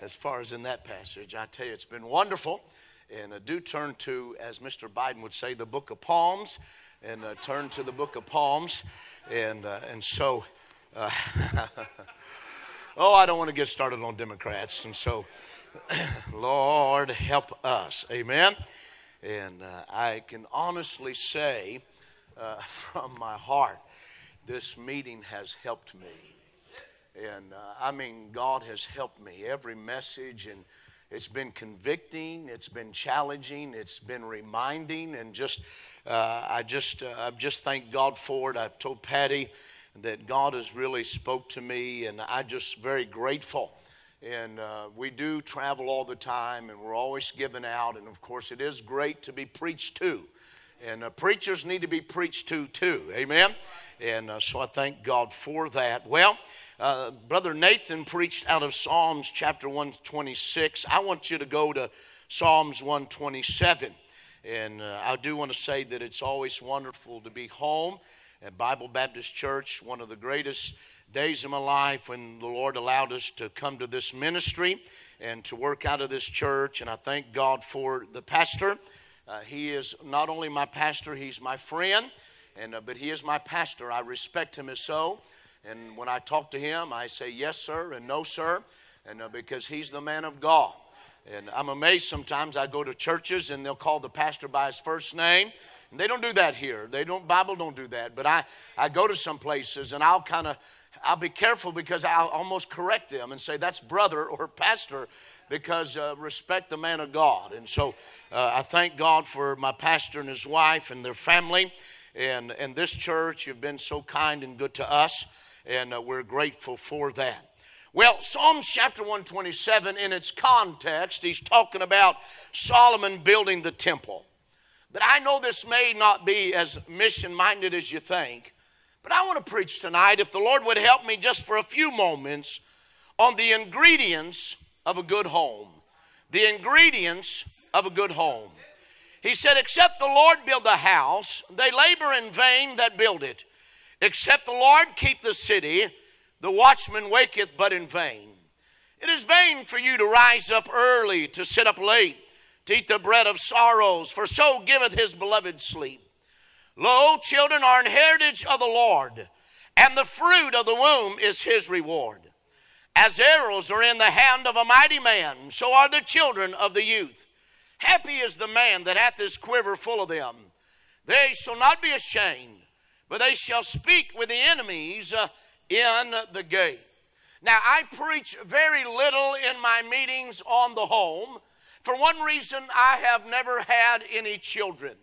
as far as in that passage. I tell you, it's been wonderful. And uh, do turn to, as Mr. Biden would say, the book of Psalms, and uh, turn to the book of Psalms. And, uh, and so, uh, oh, I don't want to get started on Democrats. And so, Lord, help us. Amen. And uh, I can honestly say uh, from my heart, this meeting has helped me. And uh, I mean, God has helped me. Every message, and it's been convicting, it's been challenging, it's been reminding, and just, uh, I just, uh, I just thank God for it. I've told Patty that God has really spoke to me, and I just very grateful. And uh, we do travel all the time, and we're always giving out, and of course, it is great to be preached to. And uh, preachers need to be preached to too. Amen? And uh, so I thank God for that. Well, uh, Brother Nathan preached out of Psalms chapter 126. I want you to go to Psalms 127. And uh, I do want to say that it's always wonderful to be home at Bible Baptist Church, one of the greatest days of my life when the Lord allowed us to come to this ministry and to work out of this church. And I thank God for the pastor. Uh, he is not only my pastor, he's my friend, and, uh, but he is my pastor. I respect him as so. And when I talk to him, I say yes, sir, and no, sir, and uh, because he's the man of God. And I'm amazed sometimes I go to churches and they'll call the pastor by his first name. And they don't do that here. They don't Bible don't do that. But I, I go to some places and I'll kind of I'll be careful because I'll almost correct them and say that's brother or pastor because uh, respect the man of God. And so uh, I thank God for my pastor and his wife and their family and, and this church. You've been so kind and good to us, and uh, we're grateful for that. Well, Psalms chapter 127, in its context, he's talking about Solomon building the temple. But I know this may not be as mission minded as you think. But I want to preach tonight, if the Lord would help me just for a few moments, on the ingredients of a good home. The ingredients of a good home. He said, Except the Lord build the house, they labor in vain that build it. Except the Lord keep the city, the watchman waketh but in vain. It is vain for you to rise up early, to sit up late, to eat the bread of sorrows, for so giveth his beloved sleep. Lo, children are an heritage of the Lord, and the fruit of the womb is his reward. As arrows are in the hand of a mighty man, so are the children of the youth. Happy is the man that hath his quiver full of them. They shall not be ashamed, but they shall speak with the enemies uh, in the gate. Now, I preach very little in my meetings on the home. For one reason, I have never had any children.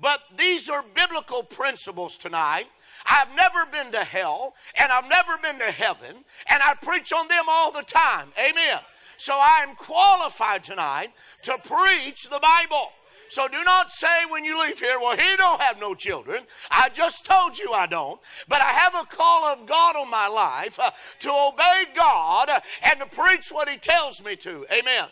But these are biblical principles tonight. I've never been to hell and I've never been to heaven, and I preach on them all the time. Amen. So I am qualified tonight to preach the Bible. So do not say when you leave here, well, he don't have no children. I just told you I don't. But I have a call of God on my life uh, to obey God uh, and to preach what he tells me to. Amen.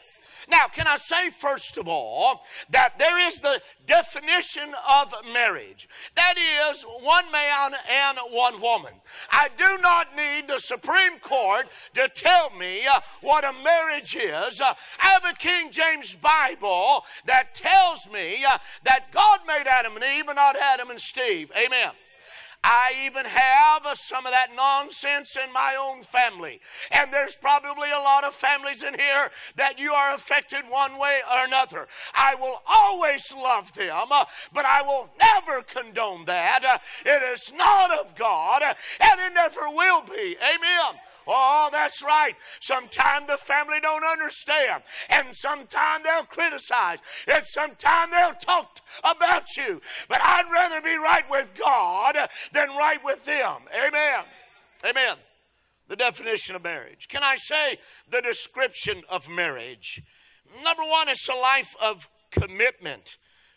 Now, can I say, first of all, that there is the definition of marriage that is, one man and one woman. I do not need the Supreme Court to tell me uh, what a marriage is. Uh, I have a King James Bible that tells me uh, that God made Adam and Eve and not Adam and Steve. Amen. I even have some of that nonsense in my own family. And there's probably a lot of families in here that you are affected one way or another. I will always love them, but I will never condone that. It is not of God, and it never will be. Amen. Oh, that's right. Sometimes the family don't understand, and sometimes they'll criticize, and sometimes they'll talk about you. But I'd rather be right with God than right with them. Amen. Amen. The definition of marriage. Can I say the description of marriage? Number one, it's a life of commitment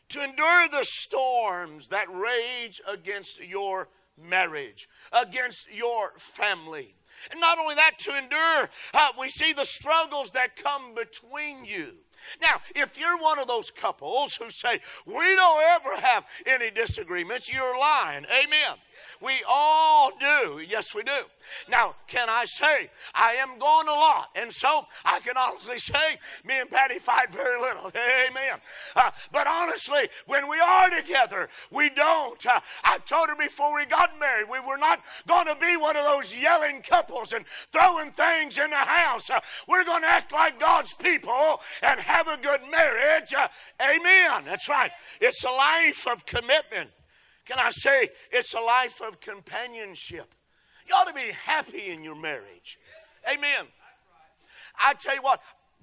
to endure the storms that rage against your marriage, against your family. And not only that, to endure, uh, we see the struggles that come between you. Now, if you're one of those couples who say, we don't ever have any disagreements, you're lying. Amen. We all do. Yes, we do. Now, can I say, I am going a lot, and so I can honestly say, me and Patty fight very little. Amen. Uh, but honestly, when we are together, we don't. Uh, I told her before we got married, we were not going to be one of those yelling couples and throwing things in the house. Uh, we're going to act like God's people and have a good marriage. Uh, amen. That's right. It's a life of commitment. Can I say it's a life of companionship? You ought to be happy in your marriage. Amen. I tell you what,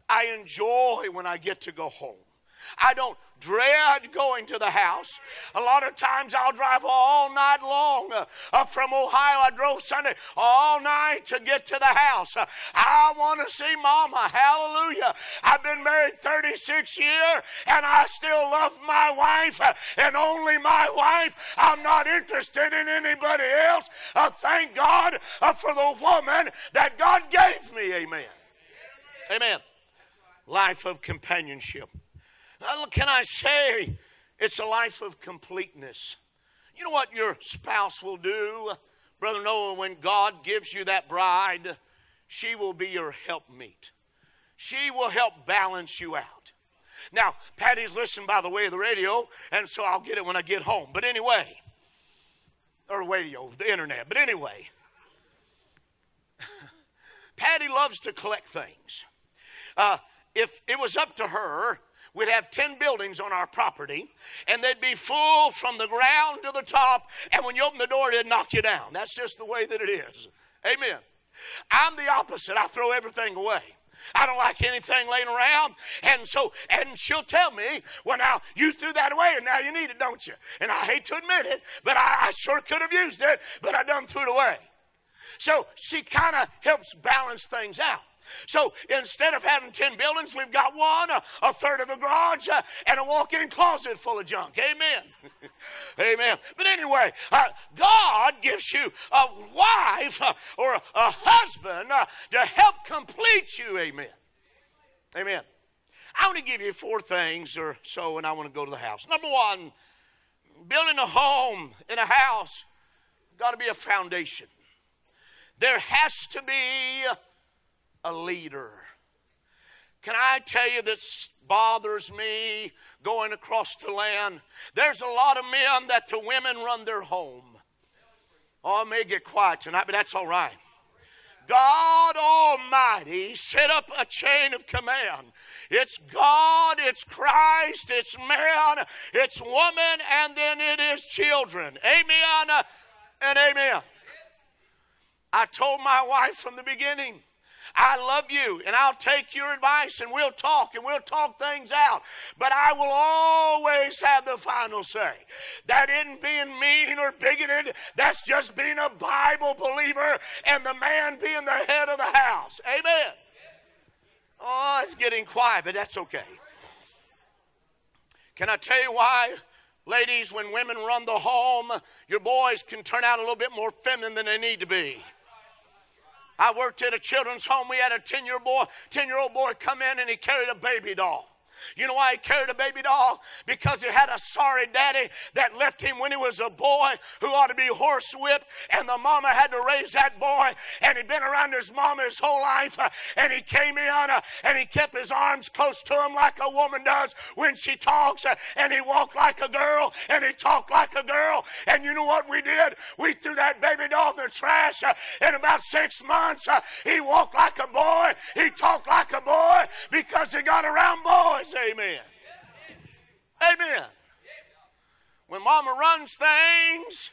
I enjoy when I get to go home. I don't dread going to the house. A lot of times I'll drive all night long. Uh, from Ohio, I drove Sunday all night to get to the house. Uh, I want to see Mama. Hallelujah. I've been married 36 years and I still love my wife uh, and only my wife. I'm not interested in anybody else. Uh, thank God uh, for the woman that God gave me. Amen. Amen. Life of companionship. Can I say it's a life of completeness? You know what your spouse will do? Brother Noah, when God gives you that bride, she will be your helpmeet. She will help balance you out. Now, Patty's listening by the way of the radio, and so I'll get it when I get home. But anyway, or radio, the internet. But anyway, Patty loves to collect things. Uh, if it was up to her, we'd have 10 buildings on our property, and they'd be full from the ground to the top, and when you open the door, it'd knock you down. That's just the way that it is. Amen. I'm the opposite. I throw everything away. I don't like anything laying around. And so, and she'll tell me, well, now you threw that away and now you need it, don't you? And I hate to admit it, but I, I sure could have used it, but I done threw it away. So she kind of helps balance things out. So instead of having 10 buildings, we've got one, a, third of a garage, uh, and a walk in closet full of junk. Amen. Amen. But anyway, uh, God gives you a wife uh, or a, a husband uh, to help complete you. Amen. Amen. I want to give you four things or so, and I want to go to the house. Number one, building a home in a house got to be a foundation. There has to be a leader. Can I tell you this bothers me going across the land? There's a lot of men that the women run their home. Oh, I may get quiet tonight, but that's all right. God Almighty set up a chain of command. It's God, it's Christ, it's man, it's woman, and then it is children. Amen and amen. I told my wife from the beginning, I love you and I'll take your advice and we'll talk and we'll talk things out. But I will always have the final say. That isn't being mean or bigoted. That's just being a Bible believer and the man being the head of the house. Amen. Oh, it's getting quiet, but that's okay. Can I tell you why? Ladies, when women run the home, your boys can turn out a little bit more feminine than they need to be. I worked at a children's home. We had a 10 year boy, 10 year old boy come in and he carried a baby doll. You know why he carried a baby doll? Because he had a sorry daddy that left him when he was a boy who ought to be horsewhipped, and the mama had to raise that boy, and he'd been around his mama his whole life, uh, and he came in uh, and he kept his arms close to him like a woman does when she talks, uh, and he walked like a girl, and he talked like a girl. And you know what we did? We threw that baby doll in the trash. In about six months, he walked like a boy, he talked like a boy because he got around boys amen. Amen. When mama runs things,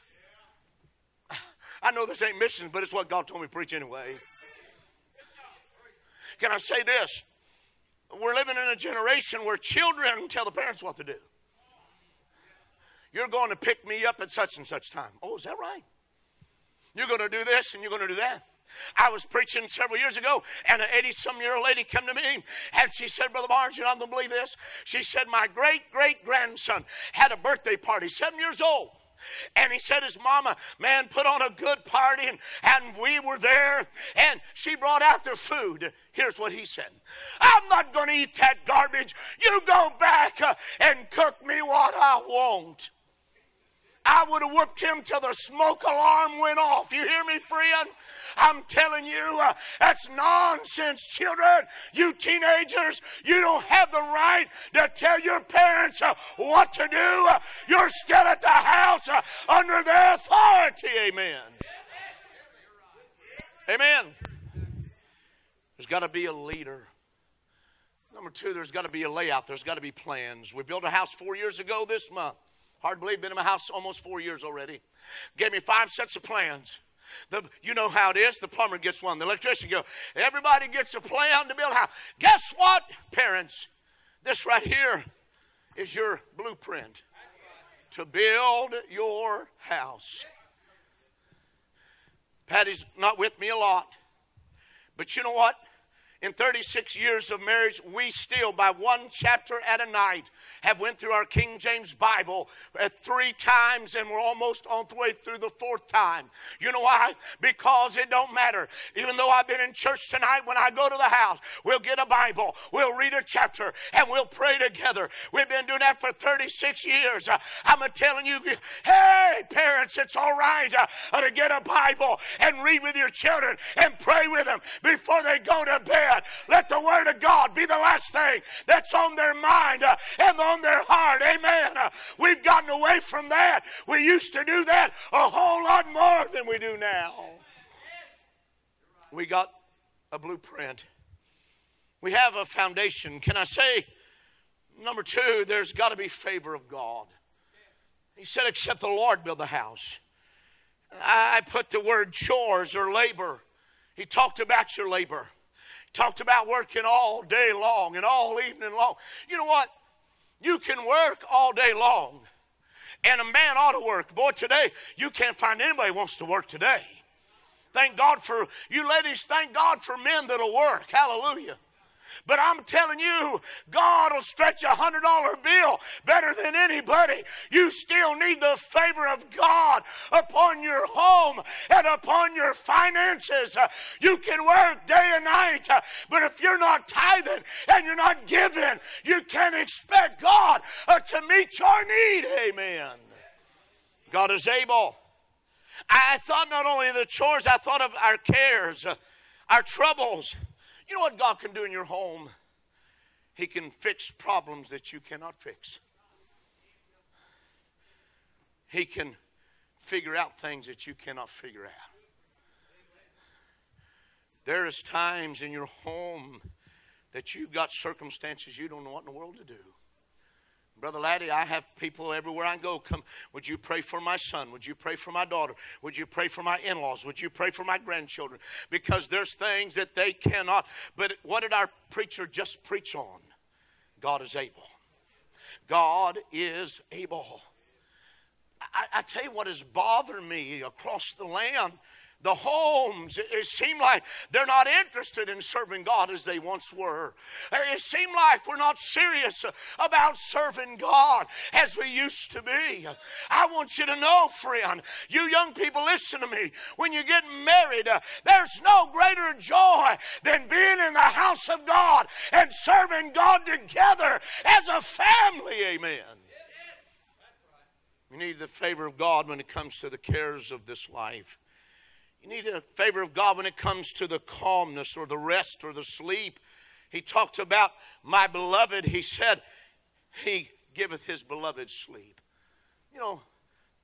I know this ain't missions, but it's what God told me to preach anyway. Can I say this? We're living in a generation where children tell the parents what to do. You're going to pick me up at such and such time. Oh, is that right? You're going to do this and you're going to do that. I was preaching several years ago, and an 80 some year old lady came to me, and she said, Brother Barnes, you're not going to believe this. She said, My great great grandson had a birthday party, seven years old. And he said his mama, man, put on a good party, and, and we were there, and she brought out the food. Here's what he said I'm not going to eat that garbage. You go back uh, and cook me what I want. I would have whooped him till the smoke alarm went off. You hear me, friend? I'm telling you, uh, that's nonsense, children. You teenagers, you don't have the right to tell your parents uh, what to do. Uh, you're still at the house uh, under their authority. Amen. Amen. There's got to be a leader. Number two, there's got to be a layout. There's got to be plans. We built a house four years ago this month. Hard to believe, been in my house almost four years already. Gave me five sets of plans. The, you know how it is. The plumber gets one. The electrician goes. Everybody gets a plan to build a house. Guess what, parents? This right here is your blueprint to build your house. Patty's not with me a lot. But you know what? In 36 years of marriage we still by one chapter at a night have went through our king james bible uh, three times and we're almost on the way through the fourth time. You know why? Because it don't matter. Even though i've been in church tonight when i go to the house we'll get a bible we'll read a chapter and we'll pray together. We've been doing that for 36 years. Uh, i'm telling you hey parents it's all right uh, to get a bible and read with your children and pray with them before they go to bed let the Word of God be the last thing that's on their mind uh, and on their heart. Amen. Uh, we've gotten away from that. We used to do that a whole lot more than we do now. We got a blueprint. We have a foundation. Can I say, number two, there's got to be favor of God. He said, except the Lord build the house. I put the word chores or labor. He talked about your labor talked about working all day long and all evening long. You know what? You can work all day long. And a man ought to work. Boy, today, you can't find anybody wants to work today. Thank God for you ladies, thank God for men that'll work. Hallelujah. But I'm telling you, God will stretch a hundred dollar bill better than anybody. You still need the favor of God upon your home and upon your finances. You can work day and night, but if you're not tithing and you're not giving, you can't expect God uh, to meet your need. Amen. God is able. I thought not only of the chores, I thought of our cares, uh, our troubles. You know what God can do in your home? He can fix problems that you cannot fix. He can figure out things that you cannot figure out. There is times in your home that you've got circumstances you don't know what in the world to do. Brother Laddie, I have people everywhere I go come. Would you pray for my son? Would you pray for my daughter? Would you pray for my in laws? Would you pray for my grandchildren? Because there's things that they cannot. But what did our preacher just preach on? God is able. God is able. I, I tell you what has bothered me across the land the homes, it, seemed like they're not interested in serving God as they once were. It seemed like we're not serious about serving God as we used to be. I want you to know, friend, you young people, listen to me. When you get married, there's no greater joy than being in the house of God and serving God together as a family. Amen. You need the favor of God when it comes to the cares of this life. You need a favor of God when it comes to the calmness or the rest or the sleep. He talked about my beloved. He said, He giveth his beloved sleep. You know,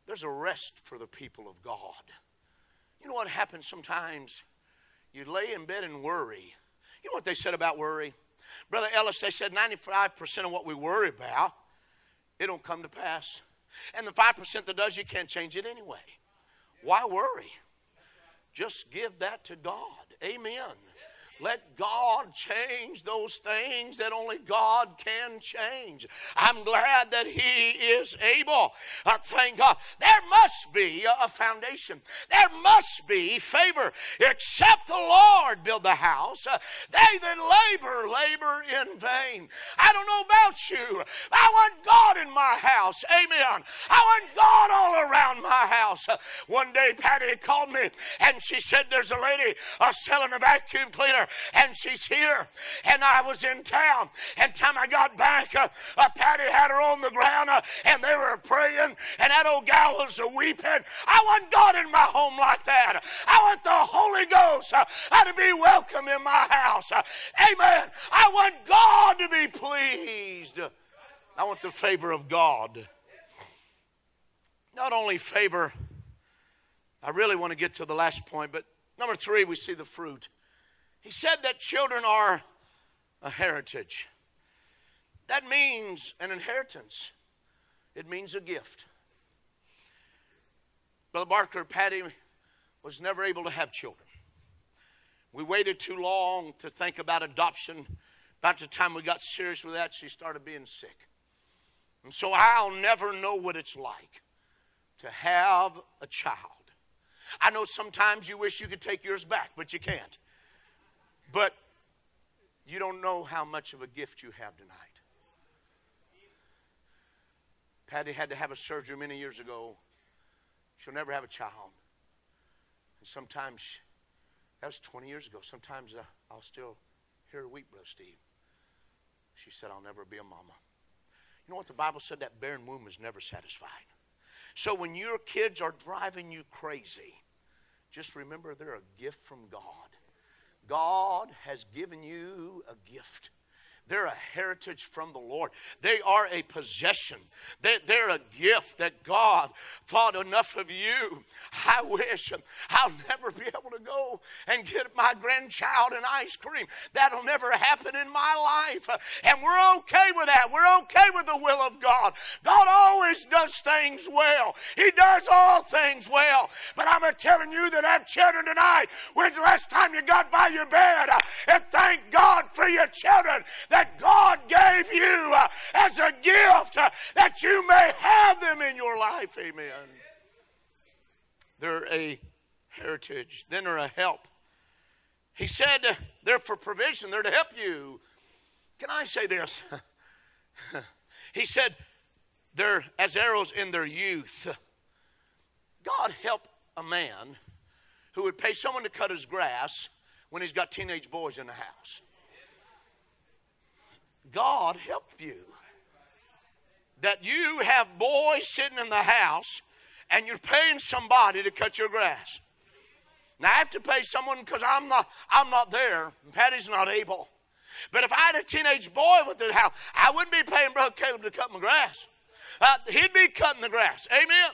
there's a rest for the people of God. You know what happens sometimes? You lay in bed and worry. You know what they said about worry? Brother Ellis, they said 95% of what we worry about, it don't come to pass. And the 5% that does, you can't change it anyway. Why worry? Just give that to God. Amen. Let God change those things that only God can change. I'm glad that He is able. I thank God. There must be a foundation. There must be favor. Except the Lord build the house, uh, they that labor, labor in vain. I don't know about you. I want God in my house. Amen. I want God all around my house. One day, Patty called me and she said, There's a lady uh, selling a vacuum cleaner and she's here. And I was in town. And time I got back, uh, uh, Patty had her on the ground, uh, and they were praying, and that old gal was weeping. I want God in my home like that. I want the Holy Ghost uh, to be welcome in my house. Uh, amen. I want God to be pleased. I want the favor of God. Not only favor, I really want to get to the last point, but number three, we see the fruit. He said that children are a heritage. That means an inheritance, it means a gift. Brother Barker, Patty was never able to have children. We waited too long to think about adoption. About the time we got serious with that, she started being sick. And so I'll never know what it's like to have a child. I know sometimes you wish you could take yours back, but you can't. But you don't know how much of a gift you have tonight. Patty had to have a surgery many years ago. She'll never have a child. And sometimes, that was 20 years ago, sometimes uh, I'll still hear her weep, Brother Steve. She said, I'll never be a mama. You know what the Bible said? That barren womb is never satisfied. So when your kids are driving you crazy, just remember they're a gift from God. God has given you a gift. They're a heritage from the Lord. They are a possession. They're a gift that God thought enough of you. I wish I'll never be able to go and get my grandchild an ice cream. That'll never happen in my life. And we're okay with that. We're okay with the will of God. God always does things well, He does all things well. But I'm telling you that have children tonight. When's the last time you got by your bed and thank God for your children? That God gave you uh, as a gift uh, that you may have them in your life. Amen. They're a heritage, then they're a help. He said uh, they're for provision, they're to help you. Can I say this? he said they're as arrows in their youth. God help a man who would pay someone to cut his grass when he's got teenage boys in the house. God help you. That you have boys sitting in the house and you're paying somebody to cut your grass. Now I have to pay someone because I'm not I'm not there. Patty's not able. But if I had a teenage boy with the house, I wouldn't be paying Brother Caleb to cut my grass. Uh, he'd be cutting the grass. Amen.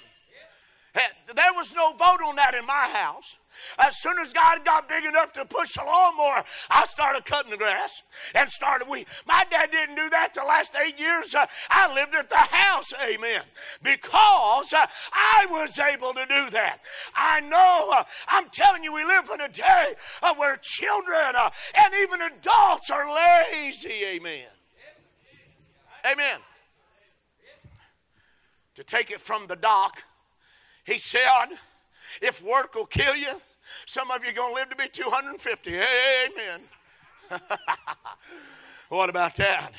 There was no vote on that in my house. As soon as God got big enough to push the lawnmower, I started cutting the grass and started we. My dad didn't do that the last eight years. Uh, I lived at the house, amen, because uh, I was able to do that. I know, uh, I'm telling you, we live in a day uh, where children uh, and even adults are lazy, amen. Amen. To take it from the doc, he said, if work will kill you, some of you are going to live to be 250. Amen. what about that?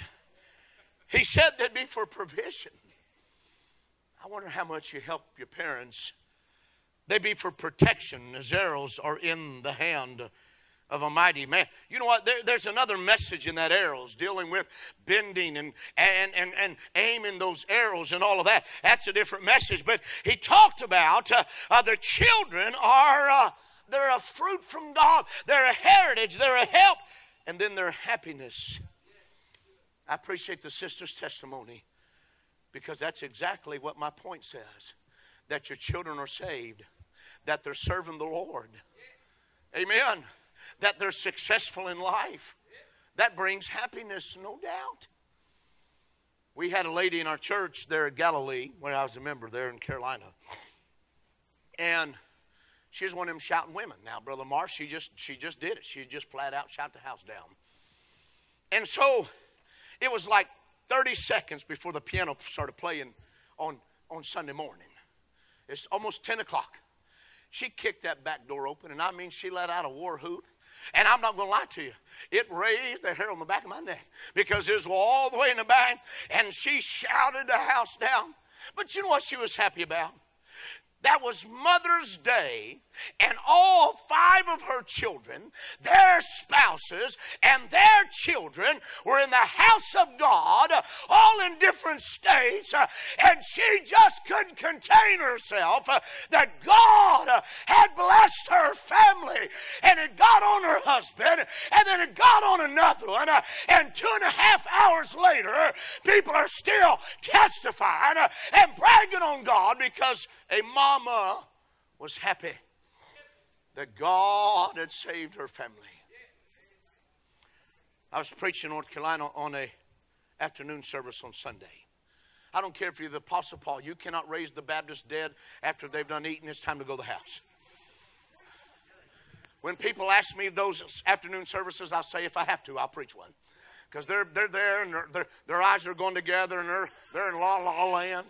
He said that'd be for provision. I wonder how much you help your parents. They'd be for protection as arrows are in the hand of a mighty man. You know what? There, there's another message in that arrows dealing with bending and, and, and, and aiming those arrows and all of that. That's a different message. But he talked about uh, uh, the children are. Uh, they're a fruit from God. They're a heritage. They're a help. And then their happiness. I appreciate the sister's testimony because that's exactly what my point says that your children are saved, that they're serving the Lord. Amen. That they're successful in life. That brings happiness, no doubt. We had a lady in our church there at Galilee when I was a member there in Carolina. And she was one of them shouting women. Now, Brother Marsh, she just she just did it. She just flat out shot the house down. And so it was like 30 seconds before the piano started playing on, on Sunday morning. It's almost 10 o'clock. She kicked that back door open, and I mean, she let out a war hoot. And I'm not going to lie to you, it raised the hair on the back of my neck because it was all the way in the back, and she shouted the house down. But you know what she was happy about? That was Mother's Day, and all five of her children, their spouses, and their children were in the house of God, all in different states, uh, and she just couldn't contain herself uh, that God uh, had blessed her family, and it got on her husband, and then it got on another one, and two and a half hours later, people are still testifying and bragging on God because a mama was happy that God had saved her family. I was preaching in North Carolina on a afternoon service on Sunday. I don't care if you're the Apostle Paul, you cannot raise the Baptist dead after they've done eating. It's time to go to the house. When people ask me those afternoon services, I'll say, if I have to, I'll preach one. Because they're, they're there and they're, their eyes are going together and they're, they're in la la land.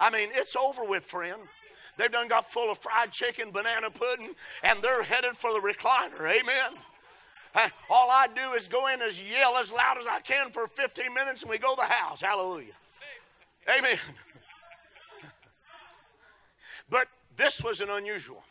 I mean, it's over with, friend. They've done got full of fried chicken, banana pudding, and they're headed for the recliner. Amen. All I do is go in and yell as loud as I can for 15 minutes and we go to the house. Hallelujah. Amen. But this was an unusual.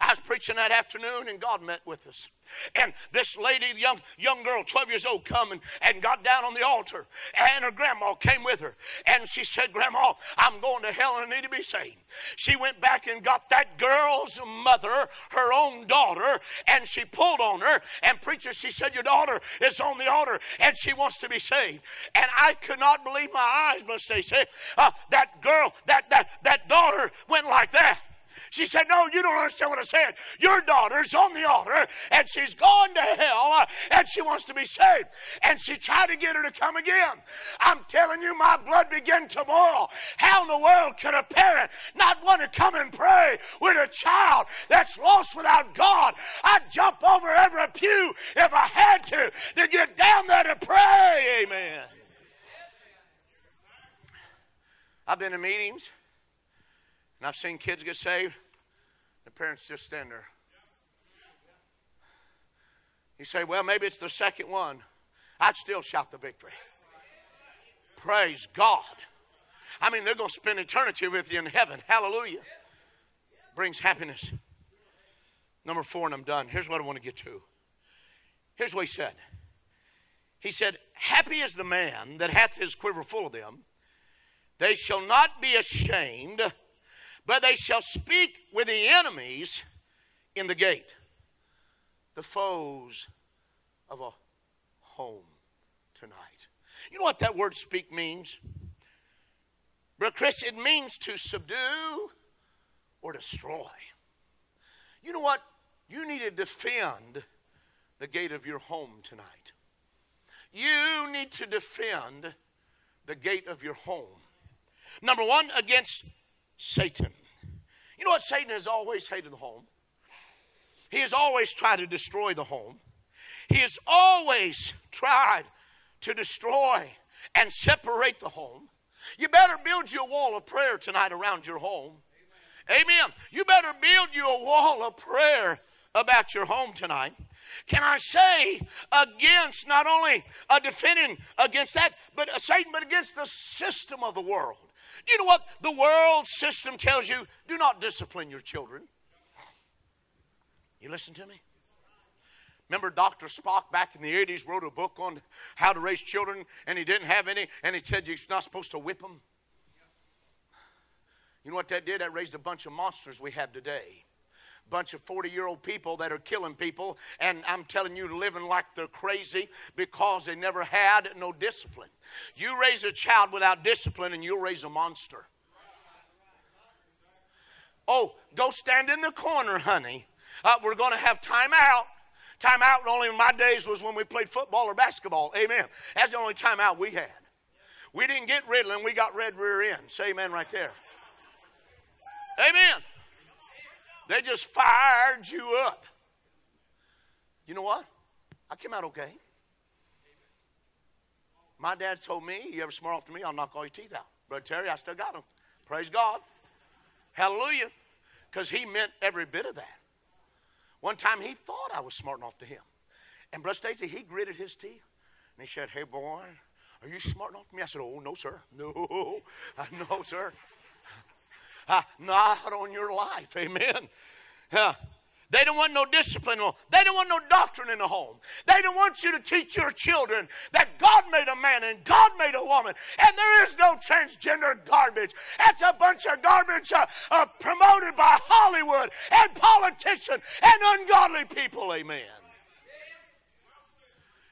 I was preaching that afternoon and God met with us. And this lady, young young girl, 12 years old, come and, and got down on the altar. And her grandma came with her. And she said, Grandma, I'm going to hell and I need to be saved. She went back and got that girl's mother, her own daughter, and she pulled on her. And preacher, she said, Your daughter is on the altar and she wants to be saved. And I could not believe my eyes, Miss Stacy. Uh, that girl, that, that, that daughter went like that. She said, No, you don't understand what I said. Your daughter's on the altar and she's gone to hell uh, and she wants to be saved. And she tried to get her to come again. I'm telling you, my blood began to boil. How in the world could a parent not want to come and pray with a child that's lost without God? I'd jump over every pew if I had to to get down there to pray. Amen. I've been to meetings and I've seen kids get saved. The parents just stand there. You say, well, maybe it's the second one. I'd still shout the victory. Praise God. I mean, they're going to spend eternity with you in heaven. Hallelujah. Brings happiness. Number four, and I'm done. Here's what I want to get to. Here's what he said. He said, Happy is the man that hath his quiver full of them. They shall not be ashamed but they shall speak with the enemies in the gate, the foes of a home tonight. You know what that word speak means? But Chris, it means to subdue or destroy. You know what? You need to defend the gate of your home tonight. You need to defend the gate of your home. Number one, against Satan. You know what? Satan has always hated the home. He has always tried to destroy the home. He has always tried to destroy and separate the home. You better build you a wall of prayer tonight around your home. Amen. Amen. You better build you a wall of prayer about your home tonight. Can I say against not only a defending against that, but uh, Satan, but against the system of the world? Do you know what the world system tells you? Do not discipline your children. You listen to me? Remember Dr. Spock back in the 80s wrote a book on how to raise children, and he didn't have any, and he said you're not supposed to whip them? You know what that did? That raised a bunch of monsters we have today bunch of 40 year old people that are killing people, and I'm telling you, living like they're crazy because they never had no discipline. You raise a child without discipline, and you'll raise a monster. Oh, go stand in the corner, honey. Uh, we're going to have time out. Time out only in my days was when we played football or basketball. Amen. That's the only time out we had. We didn't get Ritalin, we got red rear end. Say amen right there. Amen. They just fired you up. You know what? I came out okay. My dad told me, you ever smart off to me, I'll knock all your teeth out. Brother Terry, I still got them. Praise God. Hallelujah. Because he meant every bit of that. One time he thought I was smarting off to him. And Brother Stacy, he gritted his teeth. And he said, Hey, boy, are you smarting off to me? I said, Oh, no, sir. No, no, sir. Uh, not on your life. Amen. They don't want no discipline. They don't want no doctrine in the home. They don't want you to teach your children that God made a man and God made a woman, and there is no transgender garbage. That's a bunch of garbage uh, uh, promoted by Hollywood and politicians and ungodly people. Amen.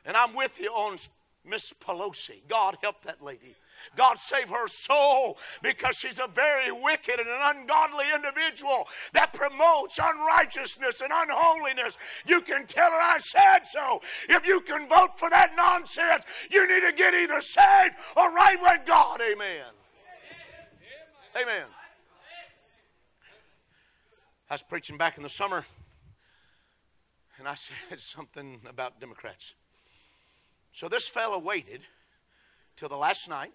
And I'm with you on Miss Pelosi. God help that lady. God save her soul because she's a very wicked and an ungodly individual that promotes unrighteousness and unholiness. You can tell her I said so. If you can vote for that nonsense, you need to get either saved or right with God. Amen. Amen. I was preaching back in the summer and I said something about Democrats. So this fellow waited till the last night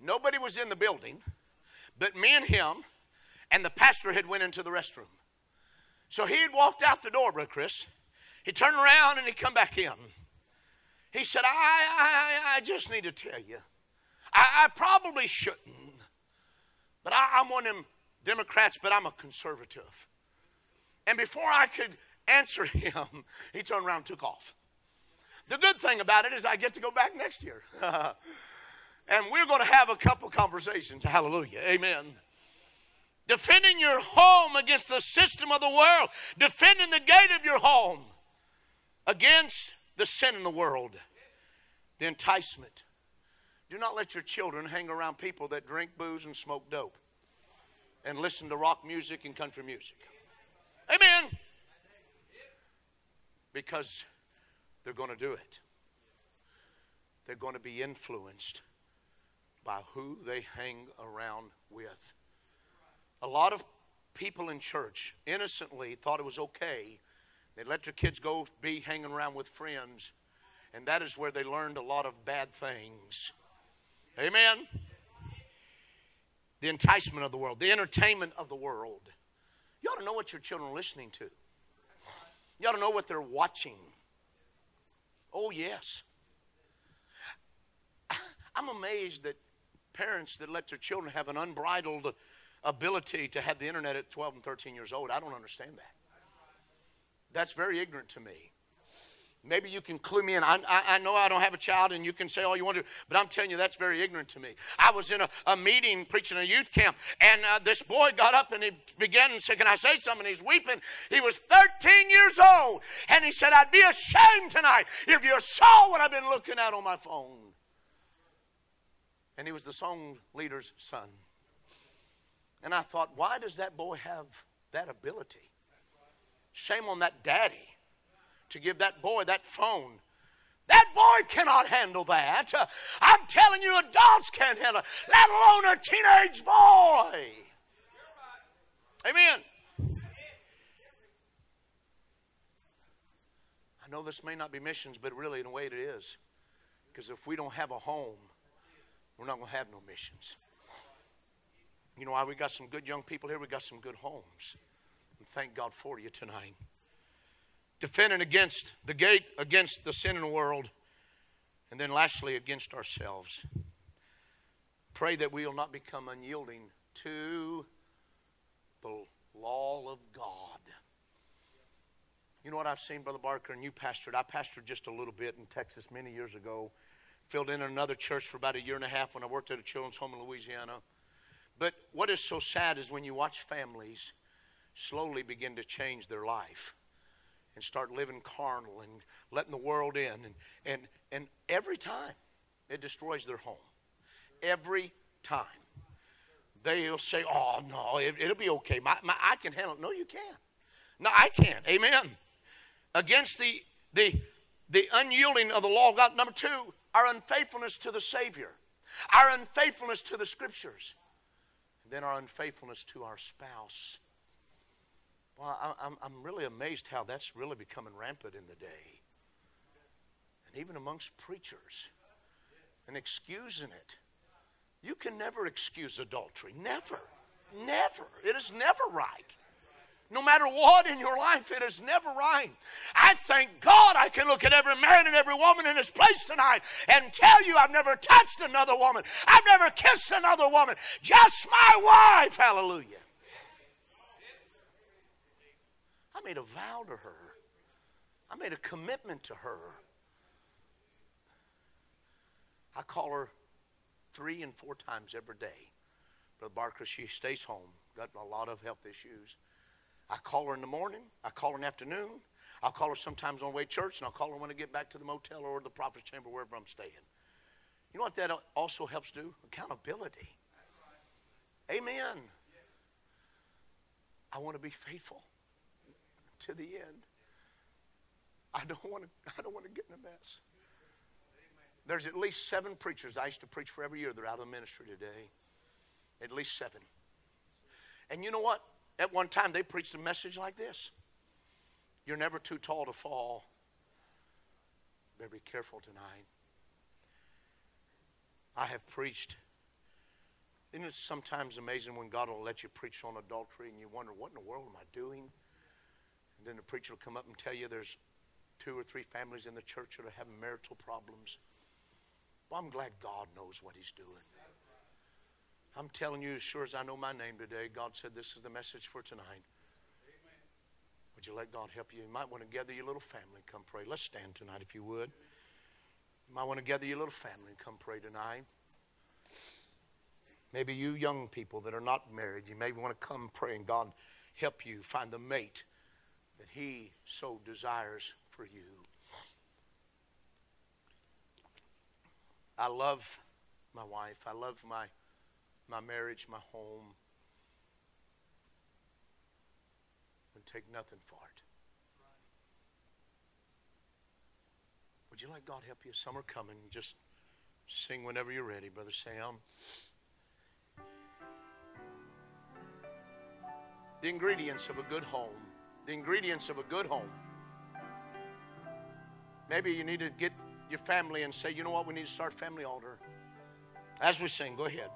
Nobody was in the building, but me and him and the pastor had went into the restroom. So he had walked out the door, Brother Chris. He turned around and he come back in. He said, I, I, I just need to tell you, I, I probably shouldn't, but I, I'm one of them Democrats, but I'm a conservative. And before I could answer him, he turned around and took off. The good thing about it is I get to go back next year. and we're going to have a couple conversations. Hallelujah. Amen. Defending your home against the system of the world, defending the gate of your home against the sin in the world, the enticement. Do not let your children hang around people that drink booze and smoke dope and listen to rock music and country music. Amen. Because they're going to do it. They're going to be influenced by who they hang around with. A lot of people in church innocently thought it was okay. They let their kids go be hanging around with friends, and that is where they learned a lot of bad things. Amen. The enticement of the world, the entertainment of the world. You ought to know what your children are listening to. You ought to know what they're watching. Oh, yes. I'm amazed that parents that let their children have an unbridled ability to have the internet at 12 and 13 years old. I don't understand that. That's very ignorant to me. Maybe you can clue me in. I, I, I, know I don't have a child, and you can say all you want to, but I'm telling you, that's very ignorant to me. I was in a, a meeting preaching a youth camp, and uh, this boy got up and he began and said, Can I say something? He's weeping. He was 13 years old, and he said, I'd be ashamed tonight if you saw what I've been looking at on my phone and he was the song leader's son. And I thought, why does that boy have that ability? Shame on that daddy to give that boy that phone. That boy cannot handle that. I'm telling you, adults can't handle it, let alone a teenage boy. Amen. I know this may not be missions, but really, in a way, it is. Because if we don't have a home, we're not going to have no missions. You know why? We got some good young people here. We got some good homes. And thank God for you tonight. Defending against the gate, against the sin in the world, and then lastly, against ourselves. Pray that we will not become unyielding to the law of God. You know what I've seen, Brother Barker, and you pastored? I pastored just a little bit in Texas many years ago filled in another church for about a year and a half when I worked at a children's home in Louisiana. But what is so sad is when you watch families slowly begin to change their life and start living carnal and letting the world in. And, and, and every time it destroys their home. Every time. They'll say, oh, no, it, will be okay. My, my, I can handle it. No, you can't. No, I can't. Amen. Against the, the, the unyielding of the law of God. Number two, our unfaithfulness to the Savior, our unfaithfulness to the Scriptures, and then our unfaithfulness to our spouse. Well, I'm, I'm really amazed how that's really becoming rampant in the day. And even amongst preachers. And excusing it. You can never excuse adultery. Never. Never. It is never right. No matter what in your life, it is never right. I thank God I can look at every man and every woman in this place tonight and tell you I've never touched another woman. I've never kissed another woman. Just my wife. Hallelujah. I made a vow to her. I made a commitment to her. I call her three and four times every day. Brother Barker, she stays home, got a lot of health issues. I call her in the morning. I call her in the afternoon. I'll call her sometimes on the way to church, and I'll call her when I get back to the motel or the prophet's chamber, wherever I'm staying. You know what that also helps do? Accountability. Amen. I want to be faithful to the end. I don't want to. I don't want to get in a mess. There's at least seven preachers I used to preach for every year. They're out of the ministry today. At least seven. And you know what? At one time, they preached a message like this You're never too tall to fall. Better be careful tonight. I have preached. Isn't it sometimes amazing when God will let you preach on adultery and you wonder, what in the world am I doing? And then the preacher will come up and tell you there's two or three families in the church that are having marital problems. Well, I'm glad God knows what He's doing. I'm telling you, as sure as I know my name today, God said this is the message for tonight. Amen. Would you let God help you? You might want to gather your little family and come pray. Let's stand tonight if you would. You might want to gather your little family and come pray tonight. Maybe you young people that are not married, you may want to come pray and God help you find the mate that He so desires for you. I love my wife. I love my my marriage, my home. And take nothing for it. Would you like God help you? Summer coming. Just sing whenever you're ready, Brother Sam. The ingredients of a good home. The ingredients of a good home. Maybe you need to get your family and say, you know what, we need to start family altar. As we sing, go ahead.